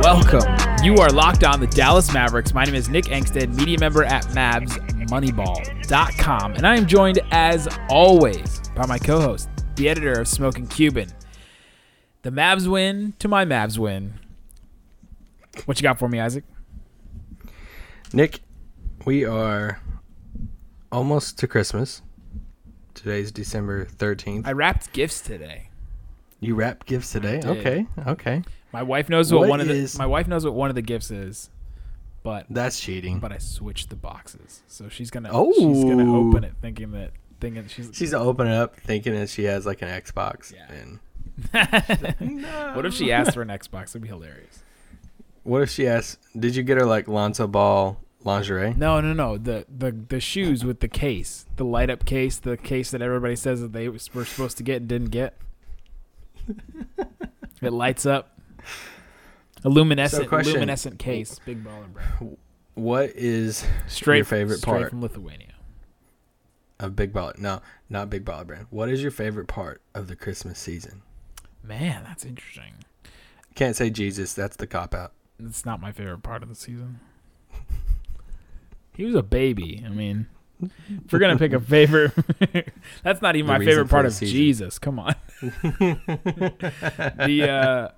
Welcome. You are locked on the Dallas Mavericks. My name is Nick Angstadt, media member at MavsMoneyball.com, and I am joined, as always, by my co-host, the editor of Smoking Cuban. The Mavs win to my Mavs win. What you got for me, Isaac? Nick, we are almost to Christmas. Today's December 13th. I wrapped gifts today. You wrapped gifts today? Okay, okay. My wife knows what, What one of the is- my wife knows what one of the gifts is, but That's cheating. but I switched the boxes, so she's gonna oh. she's gonna open it thinking that thinking she's She's opening up thinking that she has like an Xbox. Yeah. And What if she asked for an Xbox? It'd be hilarious. what if she asks, Did you get her like Lonzo Ball lingerie? No, no, no. The the the shoes with the case, the light up case, the case that everybody says that they were supposed to get and didn't get. it lights up. A luminescent, So, question. luminescent case, big baller brand. What is Straight your favorite straight part from Lithuania. of Big Baller? No, not Big Baller Brand. What is your favorite part of the Christmas season? Man, that's interesting. Can't say Jesus. That's the cop out. It's not my favorite part of the season. He was a baby. I mean, if we're gonna pick a favorite, that's not even The my favorite part of season. Jesus. Come on. the uh,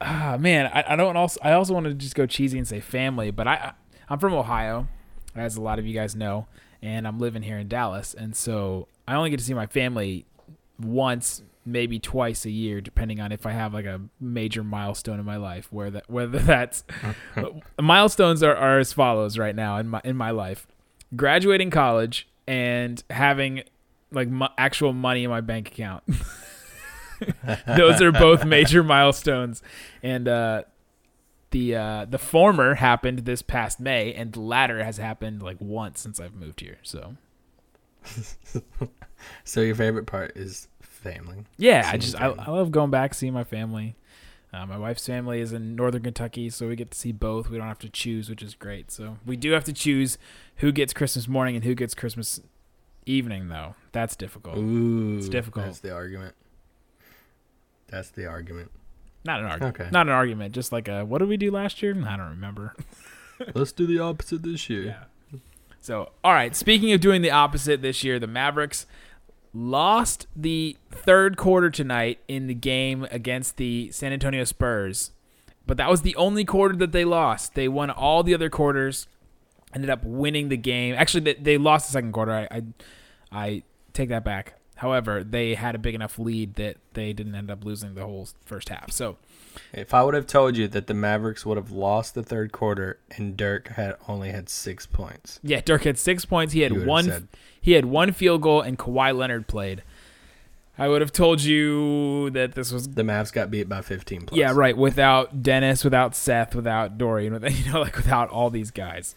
ah man, I, I don't also I also want to just go cheesy and say family, but I I'm from Ohio, as a lot of you guys know, and I'm living here in Dallas, and so I only get to see my family once, maybe twice a year, depending on if I have like a major milestone in my life. Where that whether that's milestones are, are as follows right now in my in my life: graduating college and having like mo- actual money in my bank account. Those are both major milestones, and uh, the uh, the former happened this past May, and the latter has happened like once since I've moved here. So So your favorite part is family. yeah, I just I. I love going back seeing my family. Uh, my wife's family is in northern Kentucky, so we get to see both. We don't have to choose, which is great. So we do have to choose who gets Christmas morning and who gets Christmas evening, though. That's difficult. Ooh, It's difficult. That's the argument. That's the argument. Not an argument. Okay. Not an argument. Just like a what did we do last year? I don't remember. Let's do the opposite this year. Yeah. So, all right. Speaking of doing the opposite this year, the Mavericks lost the third quarter tonight in the game against the San Antonio Spurs. But that was the only quarter that they lost. They won all the other quarters, ended up winning the game. Actually, they, they lost the second quarter. I, I, I take that back. However, they had a big enough lead that they didn't end up losing the whole first half. So, If I would have told you that the Mavericks would have lost the third quarter and Dirk had only had six points, Yeah, Dirk had six points. He had one. said- He had one field goal, and Kawhi Leonard played. I would have told you that this was the Mavs got beat by 15 plus. yeah right without Dennis, without Seth, without Dorian, with you know like without all these guys.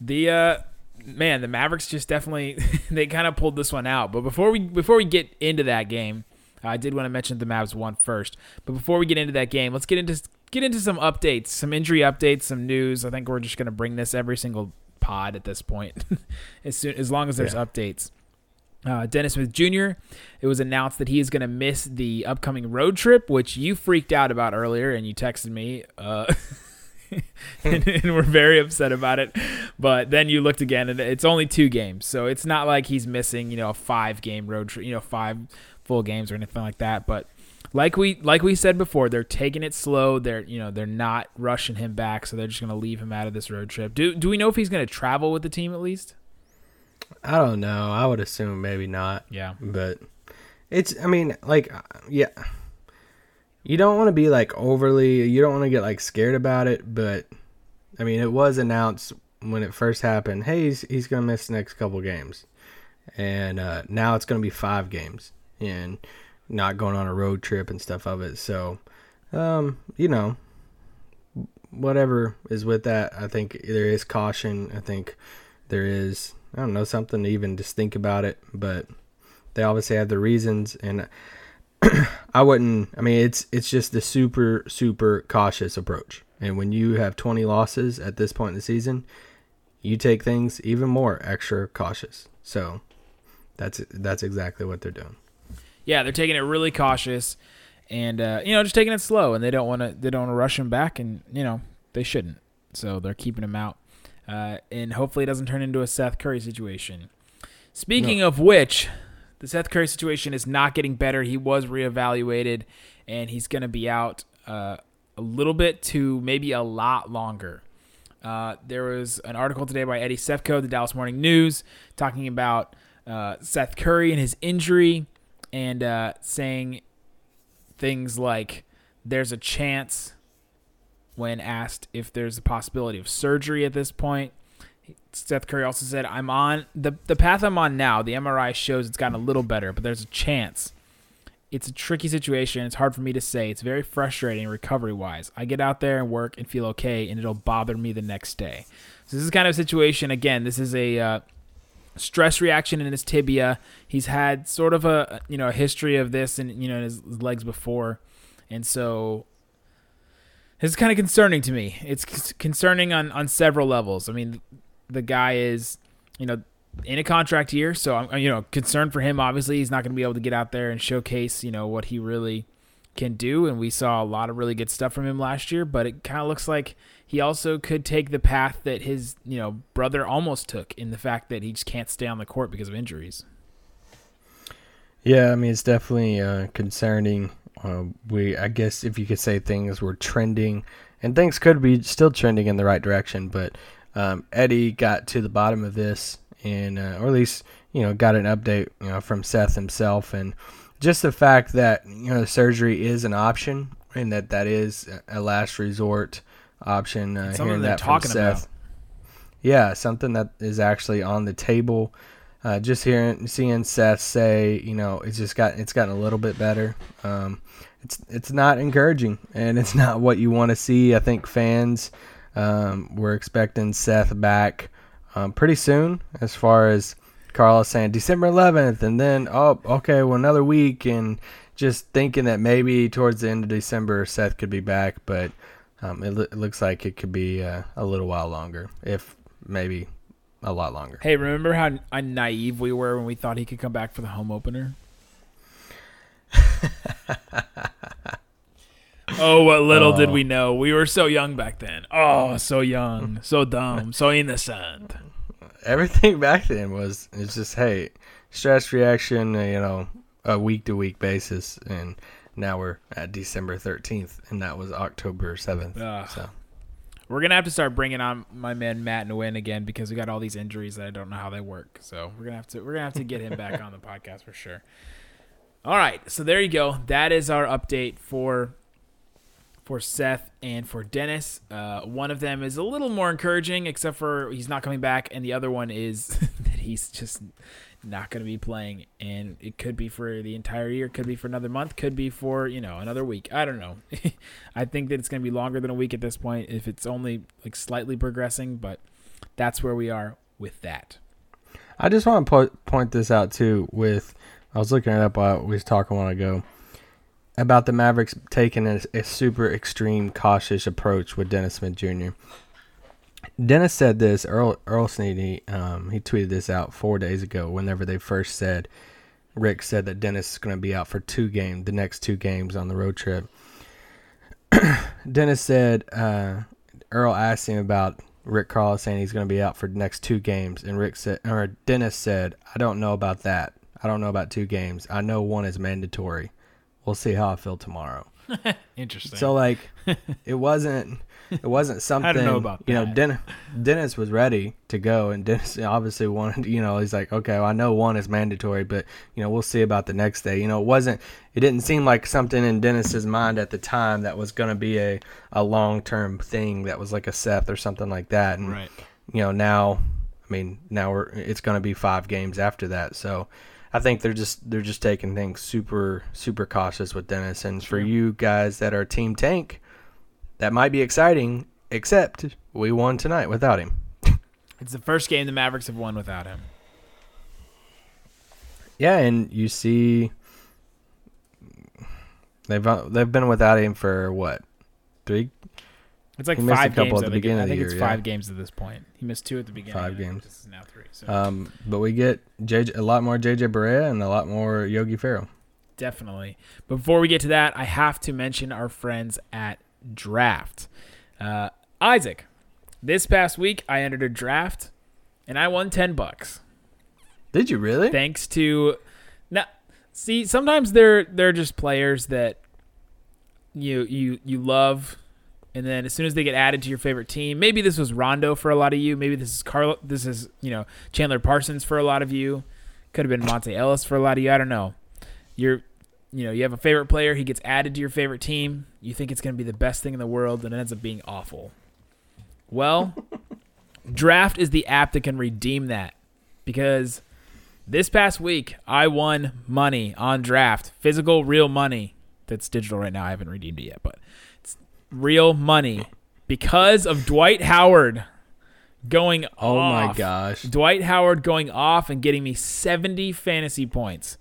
The uh, man, the Mavericks just definitely they kind of pulled this one out. But before we before we get into that game, I did want to mention the Mavs won first. But before we get into that game, let's get into get into some updates, some injury updates, some news. I think we're just gonna bring this every single pod at this point, as soon as long as there's Yeah. updates. Uh, Dennis Smith Jr. It was announced that he is going to miss the upcoming road trip, which you freaked out about earlier, and you texted me, uh, and, and we're very upset about it. But then you looked again, and it's only two games, so it's not like he's missing, you know, a five-game road trip, you know, five full games or anything like that. But like we like we said before, they're taking it slow. They're you know they're not rushing him back, so they're just going to leave him out of this road trip. Do do we know if he's going to travel with the team at least? I don't know. I would assume maybe not, Yeah. but it's. I mean, like, uh, yeah. You don't want to be like overly. You don't want to get like scared about it, but I mean, it was announced when it first happened. Hey, he's he's gonna miss the next couple games, and uh, now it's gonna be five games, and not going on a road trip and stuff of it. So, um, you know, whatever is with that, I think there is caution. I think there is I don't know something to even just think about it, but they obviously have the reasons, and I wouldn't. I mean, it's it's just the super super cautious approach. And when you have 20 losses at this point in the season, you take things even more extra cautious. So that's that's exactly what they're doing. Yeah, they're taking it really cautious, and uh, you know, just taking it slow. And they don't want to they don't want to rush him back, and you know, they shouldn't. So they're keeping him out, uh, and hopefully it doesn't turn into a Seth Curry situation. Speaking of which, the Seth Curry situation is not getting better. He was reevaluated, and he's going to be out uh, a little bit to maybe a lot longer. Uh, there was an article today by Eddie Sefko, the Dallas Morning News, talking about uh, Seth Curry and his injury, and uh, saying things like there's a chance when asked if there's a possibility of surgery at this point. Seth Curry also said, I'm on the, the path I'm on now. The MRI shows it's gotten a little better, but there's a chance. It's a tricky situation. It's hard for me to say. It's very frustrating recovery wise. I get out there and work and feel okay, and it'll bother me the next day. So, this is kind of a situation. Again, this is a uh, stress reaction in his tibia. He's had sort of a you know a history of this and you know in his legs before, and so this is kind of concerning to me. It's concerning on on several levels. I mean, the guy is you know in a contract year, so I'm you know concerned for him. Obviously, he's not going to be able to get out there and showcase you know what he really can do, and we saw a lot of really good stuff from him last year. But it kind of looks like he also could take the path that his you know brother almost took in the fact that he just can't stay on the court because of injuries. Yeah, I mean it's definitely uh, concerning. Uh, we, I guess, if you could say things were trending, and things could be still trending in the right direction, but um, Eddie got to the bottom of this, and uh, or at least you know got an update you know from Seth himself, and just the fact that you know surgery is an option, and that that is a last resort option. Uh, hearing that from Seth. About. Yeah, something that is actually on the table. Uh, just hearing, seeing Seth say, you know, it's just got, it's gotten a little bit better. Um, it's, it's not encouraging, and it's not what you want to see. I think fans, um, we're expecting Seth back um, pretty soon, as far as Carlos saying December 11th, and then oh, okay, well another week, and just thinking that maybe towards the end of December Seth could be back, but um, it, it, looks like it could be uh, a little while longer, if maybe a lot longer. Hey, remember how naive we were when we thought he could come back for the home opener? oh, what little did we know. We were so young back then. Oh, so young, so dumb, so innocent. Everything back then was it's just hey, stress reaction, you know, a week to week basis and now we're at December 13th and that was October 7th. Uh, so we're gonna have to start bringing on my man Matt Nguyen again because we got all these injuries that I don't know how they work. So we're gonna have to we're gonna have to get him back on the podcast for sure. All right, so there you go. That is our update for for Seth and for Dennis. Uh, one of them is a little more encouraging, except for he's not coming back, and the other one is that he's just not going to be playing, and it could be for the entire year, could be for another month, could be for you know another week. I don't know. I think that it's going to be longer than a week at this point, if it's only like slightly progressing, but that's where we are with that. I just want to po- point this out too. With I was looking it up while we was talking a while ago about the Mavericks taking a, a super extreme cautious approach with Dennis Smith Jr. Dennis said this. Earl Earl Sneed he, um, he tweeted this out four days ago. Whenever they first said, Rick said that Dennis is going to be out for two games, the next two games on the road trip. Dennis said uh, Earl asked him about Rick Carlisle saying he's going to be out for the next two games, and Rick said, or Dennis said, I don't know about that. I don't know about two games. I know one is mandatory. We'll see how I feel tomorrow. Interesting. So like, it wasn't it wasn't something. I don't know about that. You know, Dennis, Dennis was ready to go, and Dennis obviously wanted. You know, he's like, okay, well, I know one is mandatory, but you know, we'll see about the next day. You know, it wasn't. It didn't seem like something in Dennis's mind at the time that was going to be a a long term thing that was like a Seth or something like that. And right. you know, now, I mean, now we're it's going to be five games after that, so. I think they're just they're just taking things super super cautious with Dennis. And for you guys that are Team Tank, that might be exciting except we won tonight without him. It's the first game the Mavericks have won without him. Yeah, and you see, they've uh, they've been without him for what three It's like He missed a five games at the beginning I of the think it's year, yeah. five games at this point. He missed two at the beginning. Five games. This is now three. So Um, but we get JJ, a lot more JJ Barea and a lot more Yogi Ferrell. definitely. Before we get to that, I have to mention our friends at Draft. Uh, Isaac, this past week I entered a draft, and I won ten bucks. Did you really? thanks to now see sometimes they're they're just players that you you you love and then as soon as they get added to your favorite team maybe this was rondo for a lot of you maybe this is carl this is you know chandler parsons for a lot of you could have been monta ellis for a lot of you i don't know you're you know you have a favorite player he gets added to your favorite team you think it's going to be the best thing in the world and it ends up being awful well draft is the app that can redeem that because this past week, I won money on draft, physical, real money. That's digital right now. I haven't redeemed it yet, but real money because of Dwight Howard going oh my gosh, Dwight Howard going off and getting me 70 fantasy points.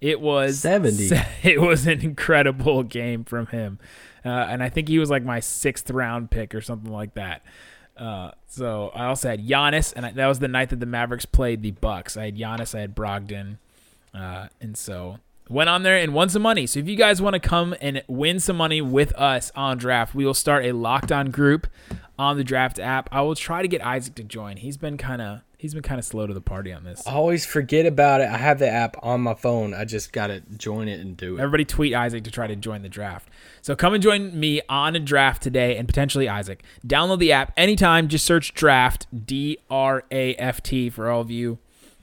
It was 70? It was an incredible game from him, uh, and I think he was like my sixth round pick or something like that. Uh, so I also had Giannis, and I, that was the night that the Mavericks played the Bucks. I had Giannis, I had Brogdon, uh, and so went on there and won some money. So if you guys want to come and win some money with us on draft, we will start a locked on group on the draft app. I will try to get Isaac to join. He's been kind of he's been kind of slow to the party on this. I always forget about it. I have the app on my phone. I just gotta join it and do it. Everybody tweet Isaac to try to join the draft. So come and join me on a draft today and potentially Isaac. Download the app anytime. Just search draft, D R A F T, for all of you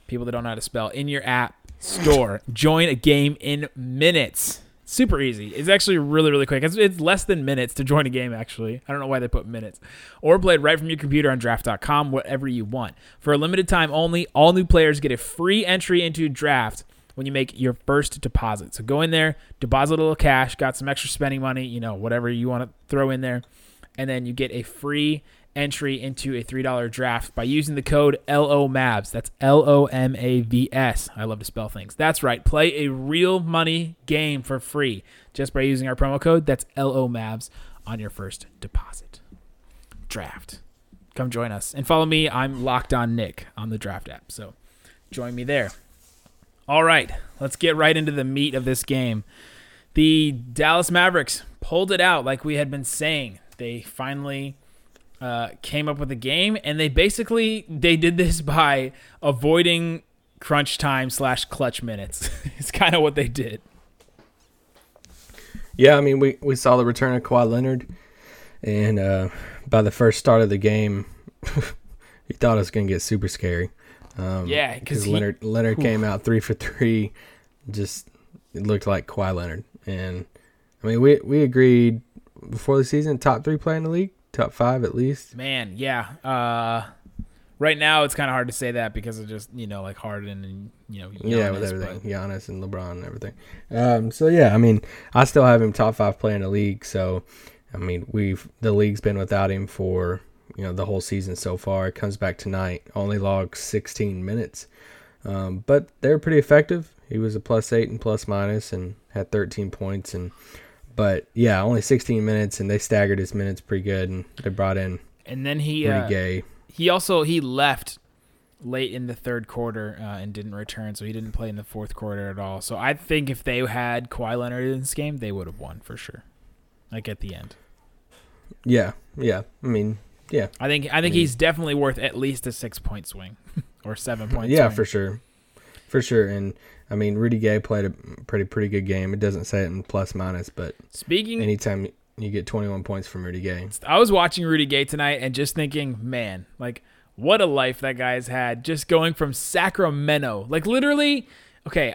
people that don't know how to spell, in your app store. Join a game in minutes. Super easy. It's actually really, really quick. It's, it's less than minutes to join a game, actually. I don't know why they put minutes. Or play it right from your computer on draft.com, whatever you want. For a limited time only, all new players get a free entry into draft when you make your first deposit. So go in there, deposit a little cash, got some extra spending money, you know, whatever you want to throw in there, and then you get a free entry into a $3 draft by using the code LOMAVS. That's L O M A V S. I love to spell things. That's right. Play a real money game for free just by using our promo code. That's LOMAVS on your first deposit. Draft. Come join us and follow me. I'm locked on Nick on the draft app. So join me there. All right, let's get right into the meat of this game. The Dallas Mavericks pulled it out like we had been saying. They finally uh, came up with a game, and they basically they did this by avoiding crunch time slash clutch minutes. it's kind of what they did. Yeah, I mean, we, we saw the return of Kawhi Leonard, and uh, by the first start of the game, you thought it was going to get super scary. Um, Yeah, 'cause he- Leonard Leonard came out three for three, just it looked like Kawhi Leonard, and I mean, we we agreed before the season top three player in the league, top five at least. Man, yeah. Uh, right now, it's kind of hard to say that because of just you know like Harden and you know yeah, with everything, but- Giannis and LeBron and everything. Um, so yeah, I mean, I still have him top five player in the league. So, I mean, we've the league's been without him for you know the whole season so far. Comes back tonight, only logged 16 minutes, um, but they're pretty effective. He was a plus eight and plus minus and had 13 points and. But yeah, only 16 minutes, and they staggered his minutes pretty good, and they brought in And then he uh, Gay. he also he left late in the third quarter uh, and didn't return, so he didn't play in the fourth quarter at all. So I think if they had Kawhi Leonard in this game, they would have won for sure. Like at the end, Yeah, yeah. I mean, yeah, I think I think he's definitely worth at least a six point swing or seven point. yeah, swing. for sure, for sure. And I mean, Rudy Gay played a pretty pretty good game. It doesn't say it in plus minus, but Speaking anytime you get 21 points from Rudy Gay, I was watching Rudy Gay tonight and just thinking, man, like what a life that guy's had just going from Sacramento. Like literally, okay,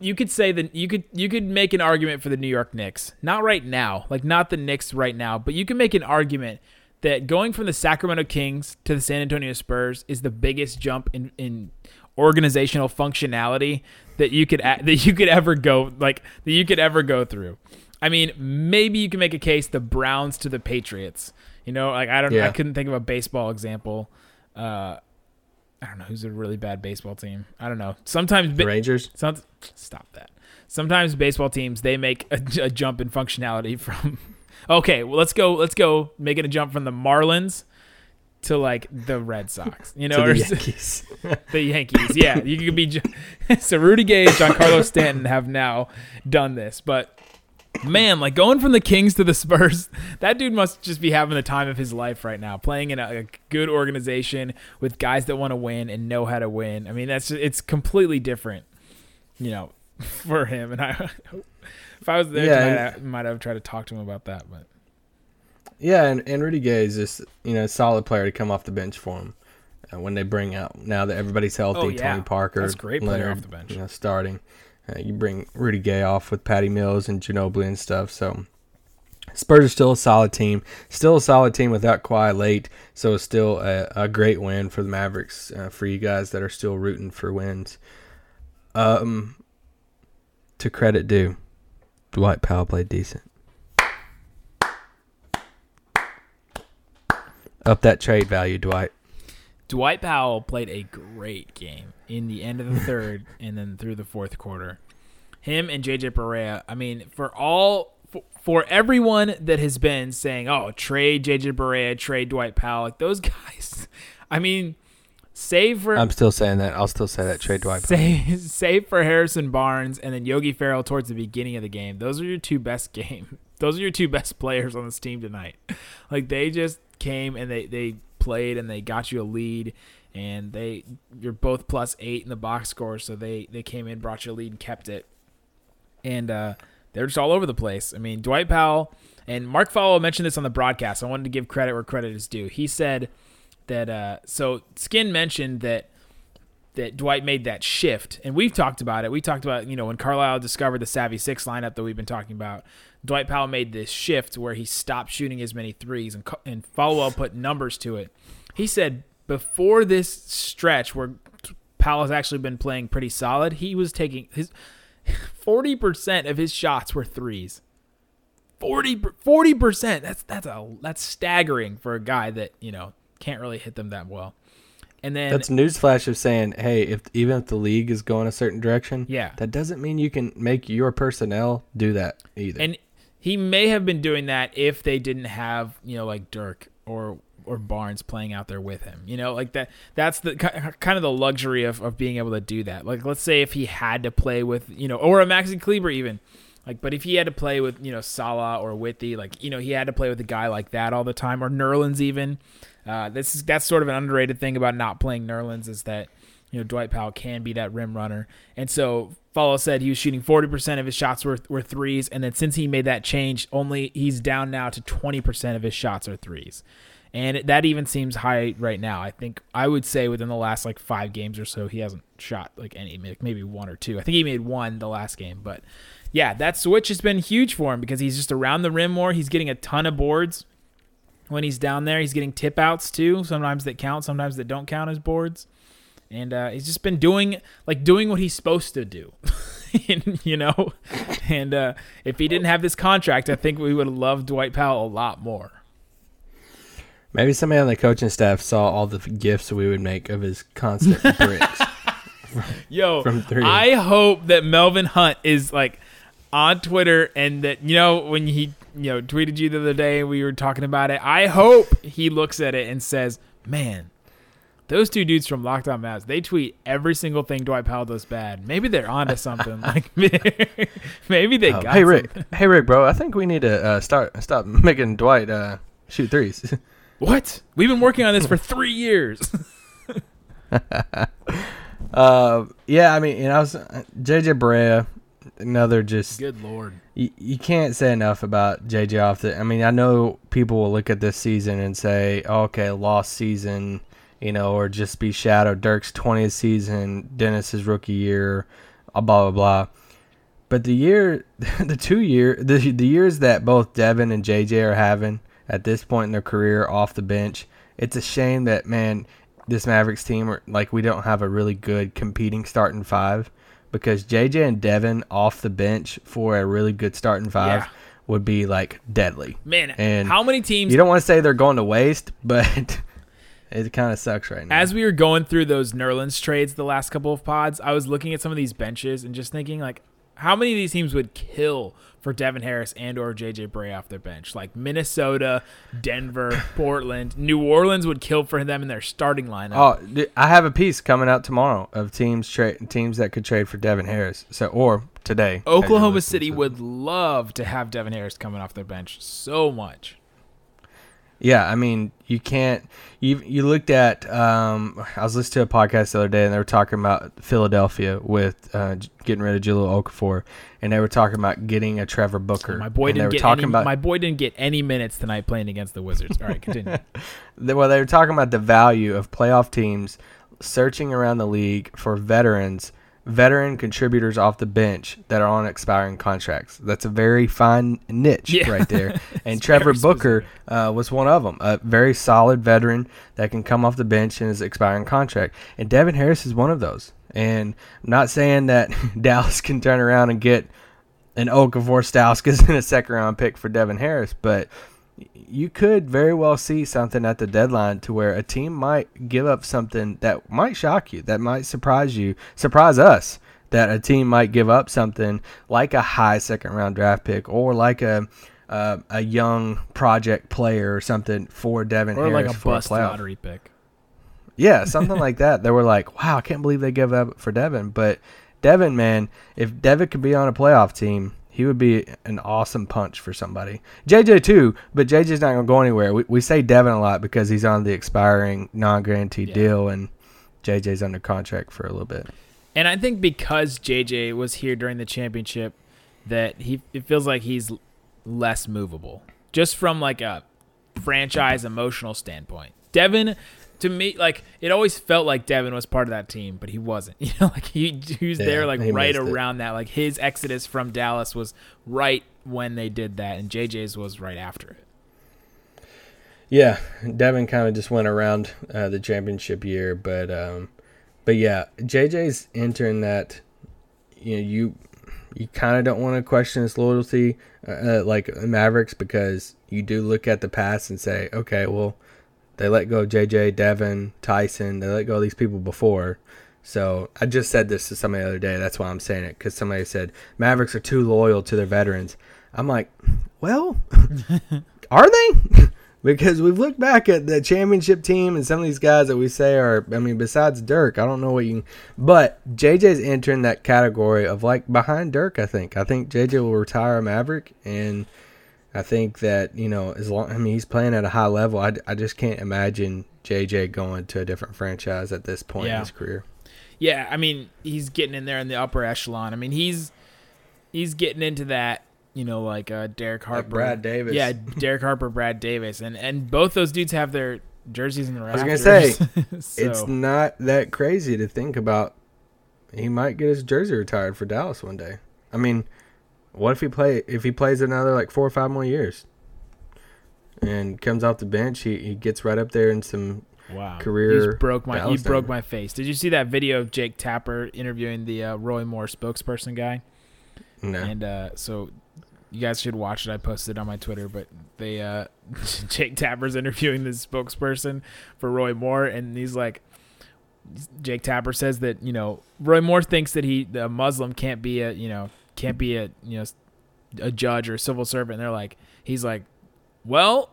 you could say that you could you could make an argument for the New York Knicks. Not right now, like not the Knicks right now, but you can make an argument that going from the Sacramento Kings to the San Antonio Spurs is the biggest jump in in organizational functionality that you could that you could ever go like that you could ever go through. I mean, maybe you can make a case the Browns to the Patriots. You know, like I don't, Yeah. I couldn't think of a baseball example. Uh, I don't know who's a really bad baseball team. I don't know. Sometimes ba- Rangers. some, stop that. Sometimes baseball teams they make a, a jump in functionality from. Okay, well let's go. Let's go making a jump from the Marlins to like the Red Sox. You know, or the s- Yankees. the Yankees. Yeah, you could be. So Rudy Gay and Giancarlo Stanton have now done this, but man, like going from the Kings to the Spurs, that dude must just be having the time of his life right now, playing in a, a good organization with guys that want to win and know how to win. I mean, that's it's completely different, you know, for him. And I, if I was there, Yeah, tonight, I might have tried to talk to him about that, but. Yeah, and, and Rudy Gay is just you know a solid player to come off the bench for him uh, when they bring out now that everybody's healthy. Oh, yeah. Tony Parker, That's great player Leonard, off the bench. You know, starting. Uh, you bring Rudy Gay off with Patty Mills and Ginobili and stuff. So Spurs are still a solid team, still a solid team without Kawhi late. So it's still a, a great win for the Mavericks. Uh, for you guys that are still rooting for wins. Um, to credit due, Dwight Powell played decent. Up that trade value, Dwight. Dwight Powell played a great game in the end of the third and then through the fourth quarter. Him and JJ Barea, I mean, for all for, for everyone that has been saying, "Oh, trade JJ Barea, trade Dwight Powell," like those guys. I mean, save for I'm still saying that. I'll still say that trade Dwight. Powell. save, save for Harrison Barnes and then Yogi Ferrell towards the beginning of the game. Those are your two best game. Those are your two best players on this team tonight. Like they just came and they they played and they got you a lead and they you're both plus eight in the box score, so they they came in, brought you a lead, and kept it. And uh, they're just all over the place. I mean, Dwight Powell and Mark Followill mentioned this on the broadcast. I wanted to give credit where credit is due. He said that uh, so Skin mentioned that that Dwight made that shift, and we've talked about it. We talked about you know when Carlisle discovered the Savvy Six lineup that we've been talking about. Dwight Powell made this shift where he stopped shooting as many threes, and and Followill put numbers to it. He said before this stretch where Powell has actually been playing pretty solid, he was taking his forty percent of his shots were threes. 40 percent. That's that's a that's staggering for a guy that you know can't really hit them that well. And then That's newsflash of saying, hey, if even if the league is going a certain direction, Yeah. that doesn't mean you can make your personnel do that either. And he may have been doing that if they didn't have, you know, like Dirk or or Barnes playing out there with him. You know, like that that's the kind of the luxury of, of being able to do that. Like let's say if he had to play with, you know, or a Maxi Kleber even. Like but if he had to play with, you know, Salah or Withey, like, you know, he had to play with a guy like that all the time or Nerlens even. Uh, this is that's sort of an underrated thing about not playing Nerlens is that you know Dwight Powell can be that rim runner, and so Followill said he was shooting forty percent of his shots were were threes, and then since he made that change, only he's down now to twenty percent of his shots are threes, and that even seems high right now. I think I would say within the last like five games or so, he hasn't shot like any maybe one or two. I think he made one the last game, but yeah, that switch has been huge for him because he's just around the rim more. He's getting a ton of boards when he's down there. He's getting tip outs too. Sometimes that count, sometimes that don't count as boards. And uh, he's just been doing like doing what he's supposed to do, you know. And uh, if he didn't have this contract, I think we would have loved Dwight Powell a lot more. Maybe somebody on the coaching staff saw all the gifts we would make of his constant bricks. Yo, From three. I hope that Melvin Hunt is like on Twitter and that you know when he you know tweeted you the other day we were talking about it. I hope he looks at it and says, "Man, those two dudes from Locked On Mavs, they tweet every single thing Dwight Powell does bad. Maybe they're onto something. like maybe they Oh, got hey Rick, something. hey Rick, bro, I think we need to uh, start stop making Dwight uh, shoot threes. What? We've been working on this for three years. uh, yeah, I mean, you know, I was, uh, JJ Barea, another just Good lord. you, you can't say enough about JJ off the. I mean, I know people will look at this season and say, oh, okay, lost season, you know, or just be shadowed. Dirk's 20th season, Dennis's rookie year, uh, blah, blah, blah. But the year, the two year, the, the years that both Devin and JJ are having at this point in their career off the bench, it's a shame that, man, this Mavericks team, like, we don't have a really good competing starting five because JJ and Devin off the bench for a really good starting five Yeah. would be like deadly. Man, And how many teams You don't want to say they're going to waste, but it kind of sucks right now. as we were going through those Nerlens trades the last couple of pods, I was looking at some of these benches and just thinking like how many of these teams would kill for Devin Harris and or JJ Barea off their bench? Like Minnesota, Denver, Portland, New Orleans would kill for them in their starting lineup. Oh, I have a piece coming out tomorrow of teams tra- teams that could trade for Devin Harris. So or today, Oklahoma City to would love to have Devin Harris coming off their bench so much. Yeah, I mean, you can't. You you looked at. Um, I was listening to a podcast the other day, and they were talking about Philadelphia with uh, getting rid of Jahlil Okafor, and they were talking about getting a Trevor Booker. My boy and didn't were get any, about my boy didn't get any minutes tonight playing against the Wizards. All right, continue. well, they were talking about the value of playoff teams searching around the league for veterans, veteran contributors off the bench that are on expiring contracts. That's a very fine niche Yeah. right there. And Trevor Booker uh, was one of them, a very solid veteran that can come off the bench in his expiring contract. And Devin Harris is one of those. And I'm not saying that Dallas can turn around and get an Okafor Stauskas in a second round pick for Devin Harris, but you could very well see something at the deadline to where a team might give up something that might shock you, that might surprise you, surprise us. That a team might give up something like a high second round draft pick or like a uh, a young project player or something for Devin or Harris like a for bust a playoff. lottery pick. Yeah, something like that. They were like, "Wow, I can't believe they gave up for Devin." But Devin, man, if Devin could be on a playoff team, he would be an awesome punch for somebody. JJ too, but JJ's not gonna go anywhere. We we say Devin a lot because he's on the expiring non-guaranteed Yeah. deal, and JJ's under contract for a little bit. And I think because JJ was here during the championship, that he it feels like he's less movable, just from like a franchise emotional standpoint. Devin, to me, like it always felt like Devin was part of that team, but he wasn't. You know, like he, he was Yeah, there like right missed it. around that. Like his exodus from Dallas was right when they did that, and JJ's was right after it. Yeah, Devin kind of just went around uh, the championship year, but um, but yeah, JJ's entering that. You know, you you kind of don't want to question his loyalty, uh, uh, like Mavericks, because you do look at the past and say, okay, well, they let go of JJ, Devin, Tyson, they let go of these people before. So I just said this to somebody the other day. That's why I'm saying it because somebody said Mavericks are too loyal to their veterans. I'm like, well, are they? because we've looked back at the championship team and some of these guys that we say are, I mean, besides Dirk, I don't know what you, but JJ's entering that category of like behind Dirk. I think. I think JJ will retire a Maverick, and I think that you know, as long, I mean, he's playing at a high level. I, I just can't imagine JJ going to a different franchise at this point in Yeah. his career. Yeah, I mean, he's getting in there in the upper echelon. I mean, he's he's getting into that, you know, like uh, Derek Harper, Brad Davis. Yeah, Derek Harper, Brad Davis, and and both those dudes have their jerseys in the Raptors. I was gonna say, so, It's not that crazy to think about. He might get his jersey retired for Dallas one day. I mean, what if he play if he plays another like four or five more years, and comes off the bench? He he gets right up there in some. wow, career He's broke my he broke my face. Did you see that video of Jake Tapper interviewing the uh, Roy Moore spokesperson guy? No. And uh, so you guys should watch it. I posted it on my Twitter, but they uh, Jake Tapper's interviewing the spokesperson for Roy Moore, and he's like, Jake Tapper says that you know Roy Moore thinks that he a Muslim can't be a you know can't be a you know a judge or a civil servant. And they're like, he's like, well.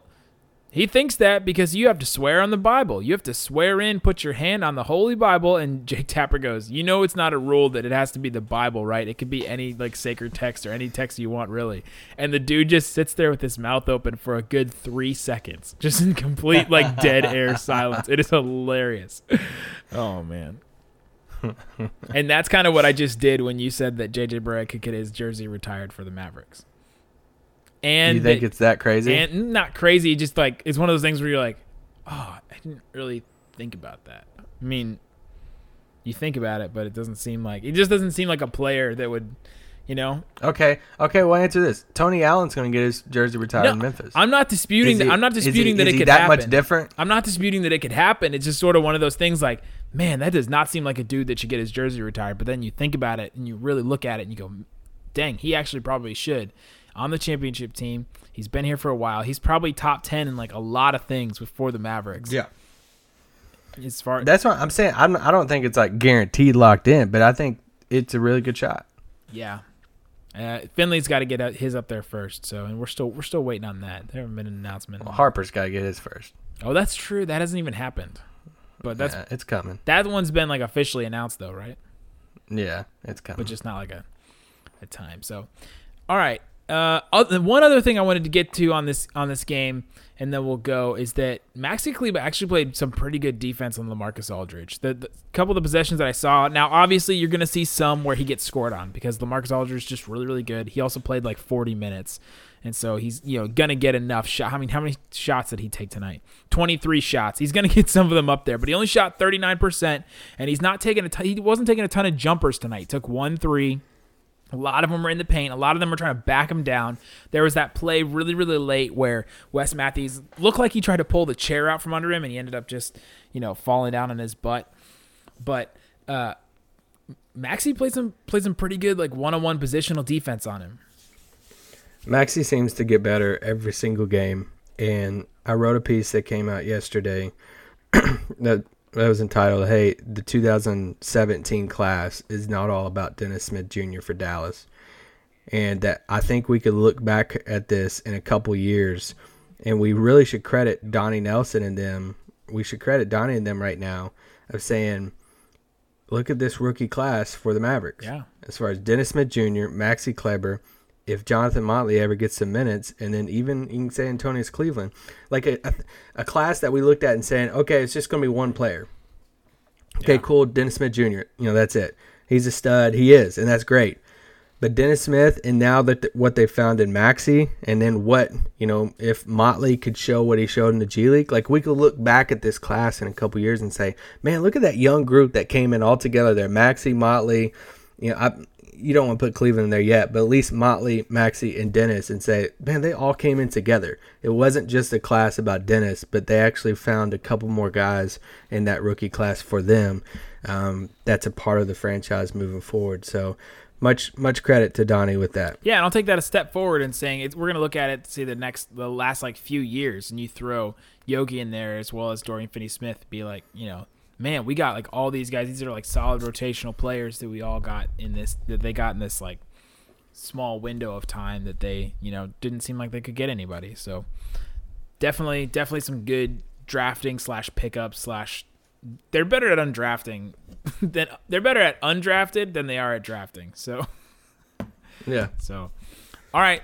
He thinks that because you have to swear on the Bible. You have to swear in, put your hand on the Holy Bible, and Jake Tapper goes, "You know, it's not a rule that it has to be the Bible, right? It could be any like sacred text or any text you want, really." And the dude just sits there with his mouth open for a good three seconds, just in complete like dead air silence. It is hilarious. Oh man. and that's kind of what I just did when you said that JJ Barea could get his jersey retired for the Mavericks. And you think that- it's that crazy? and not crazy, just like it's one of those things where you're like, oh, I didn't really think about that. I mean, you think about it, but it doesn't seem like it just doesn't seem like a player that would, you know. okay, okay. Well, answer this. Tony Allen's going to get his jersey retired No, in Memphis. I'm not disputing Is that. I'm not is he- disputing that is it he could that happen. much different. I'm not disputing that it could happen. It's just sort of one of those things like, man, that does not seem like a dude that should get his jersey retired. But then you think about it and you really look at it and you go, dang, he actually probably should. on the championship team. He's been here for a while. He's probably top ten in like a lot of things before the Mavericks. Yeah. As far That's what I'm saying. I don't, I don't think it's like guaranteed locked in, but I think it's a really good shot. yeah. Uh, Finley's got to get his up there first. So, and we're still we're still waiting on that. There haven't been an announcement. Well, Harper's got to get his first. oh, that's true. That hasn't even happened. But that's yeah, it's coming. that one's been like officially announced though, right? Yeah, it's coming. but just not like a, a time. So, all right. Uh, one other thing I wanted to get to on this on this game, and then we'll go is that Maxi Kleber actually played some pretty good defense on Lamarcus Aldridge. The, the couple of the possessions that I saw. Now, obviously, you're going to see some where he gets scored on because Lamarcus Aldridge is just really really good. He also played like 40 minutes. And so he's you know gonna get enough shot. I mean, how many shots did he take tonight? Twenty three shots. He's gonna get some of them up there, but he only shot thirty nine percent, and he's not taking a. He wasn't taking a ton of jumpers tonight. Took one three. A lot of them were in the paint. A lot of them were trying to back him down. There was that play really, really late where Wes Matthews looked like he tried to pull the chair out from under him, and he ended up just, you know, falling down on his butt. But uh, Maxi played some played some pretty good like one on one positional defense on him. Maxi seems to get better every single game, and I wrote a piece that came out yesterday that that was entitled "Hey, the 2017 class is not all about Dennis Smith Jr. for Dallas," and that I think we could look back at this in a couple years, and we really should credit Donnie Nelson and them. We should credit Donnie and them right now of saying, "Look at this rookie class for the Mavericks." Yeah. as far as Dennis Smith Jr., Maxi Kleber, if Jonathan Motley ever gets some minutes, and then even you can say Antonius Cleveland, like a, a, a class that we looked at and saying, okay, it's just going to be one player. Okay, Yeah. cool, Dennis Smith Jr. You know, that's it. He's a stud. He is, and that's great. But Dennis Smith, and now that th- what they found in Maxi, and then what you know, if Motley could show what he showed in the G League, like we could look back at this class in a couple years and say, man, look at that young group that came in all together there. Maxi, Motley, you know, I, you don't want to put Cleveland there yet, but at least Motley, Maxi, and Dennis, and say, man, they all came in together. It wasn't just a class about Dennis, but they actually found a couple more guys in that rookie class for them. Um, that's a part of the franchise moving forward. So much much credit to Donnie with that. Yeah, and I'll take that a step forward and saying we're going to look at it, see the next, the last like few years, and you throw Yogi in there as well as Dorian Finney-Smith. Be like, you know, man, we got like all these guys. These are like solid rotational players that we all got in this, that they got in this like small window of time that they, you know, didn't seem like they could get anybody. So definitely, definitely some good drafting slash pickup slash. They're better at undrafting than they're better at undrafted than they are at drafting. So. Yeah. So, all right,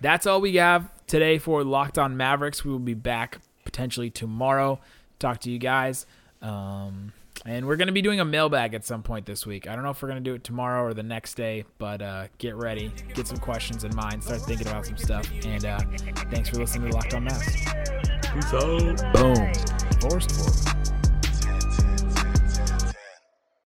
that's all we have today for Locked On Mavericks. We will be back potentially tomorrow. Talk to you guys. Um, and we're going to be doing a mailbag at some point this week. I don't know if we're going to do it tomorrow or the next day, but uh, get ready. Get some questions in mind. Start thinking about some stuff. And uh, thanks for listening to Locked On Mavs. Peace out. Boom. Forward.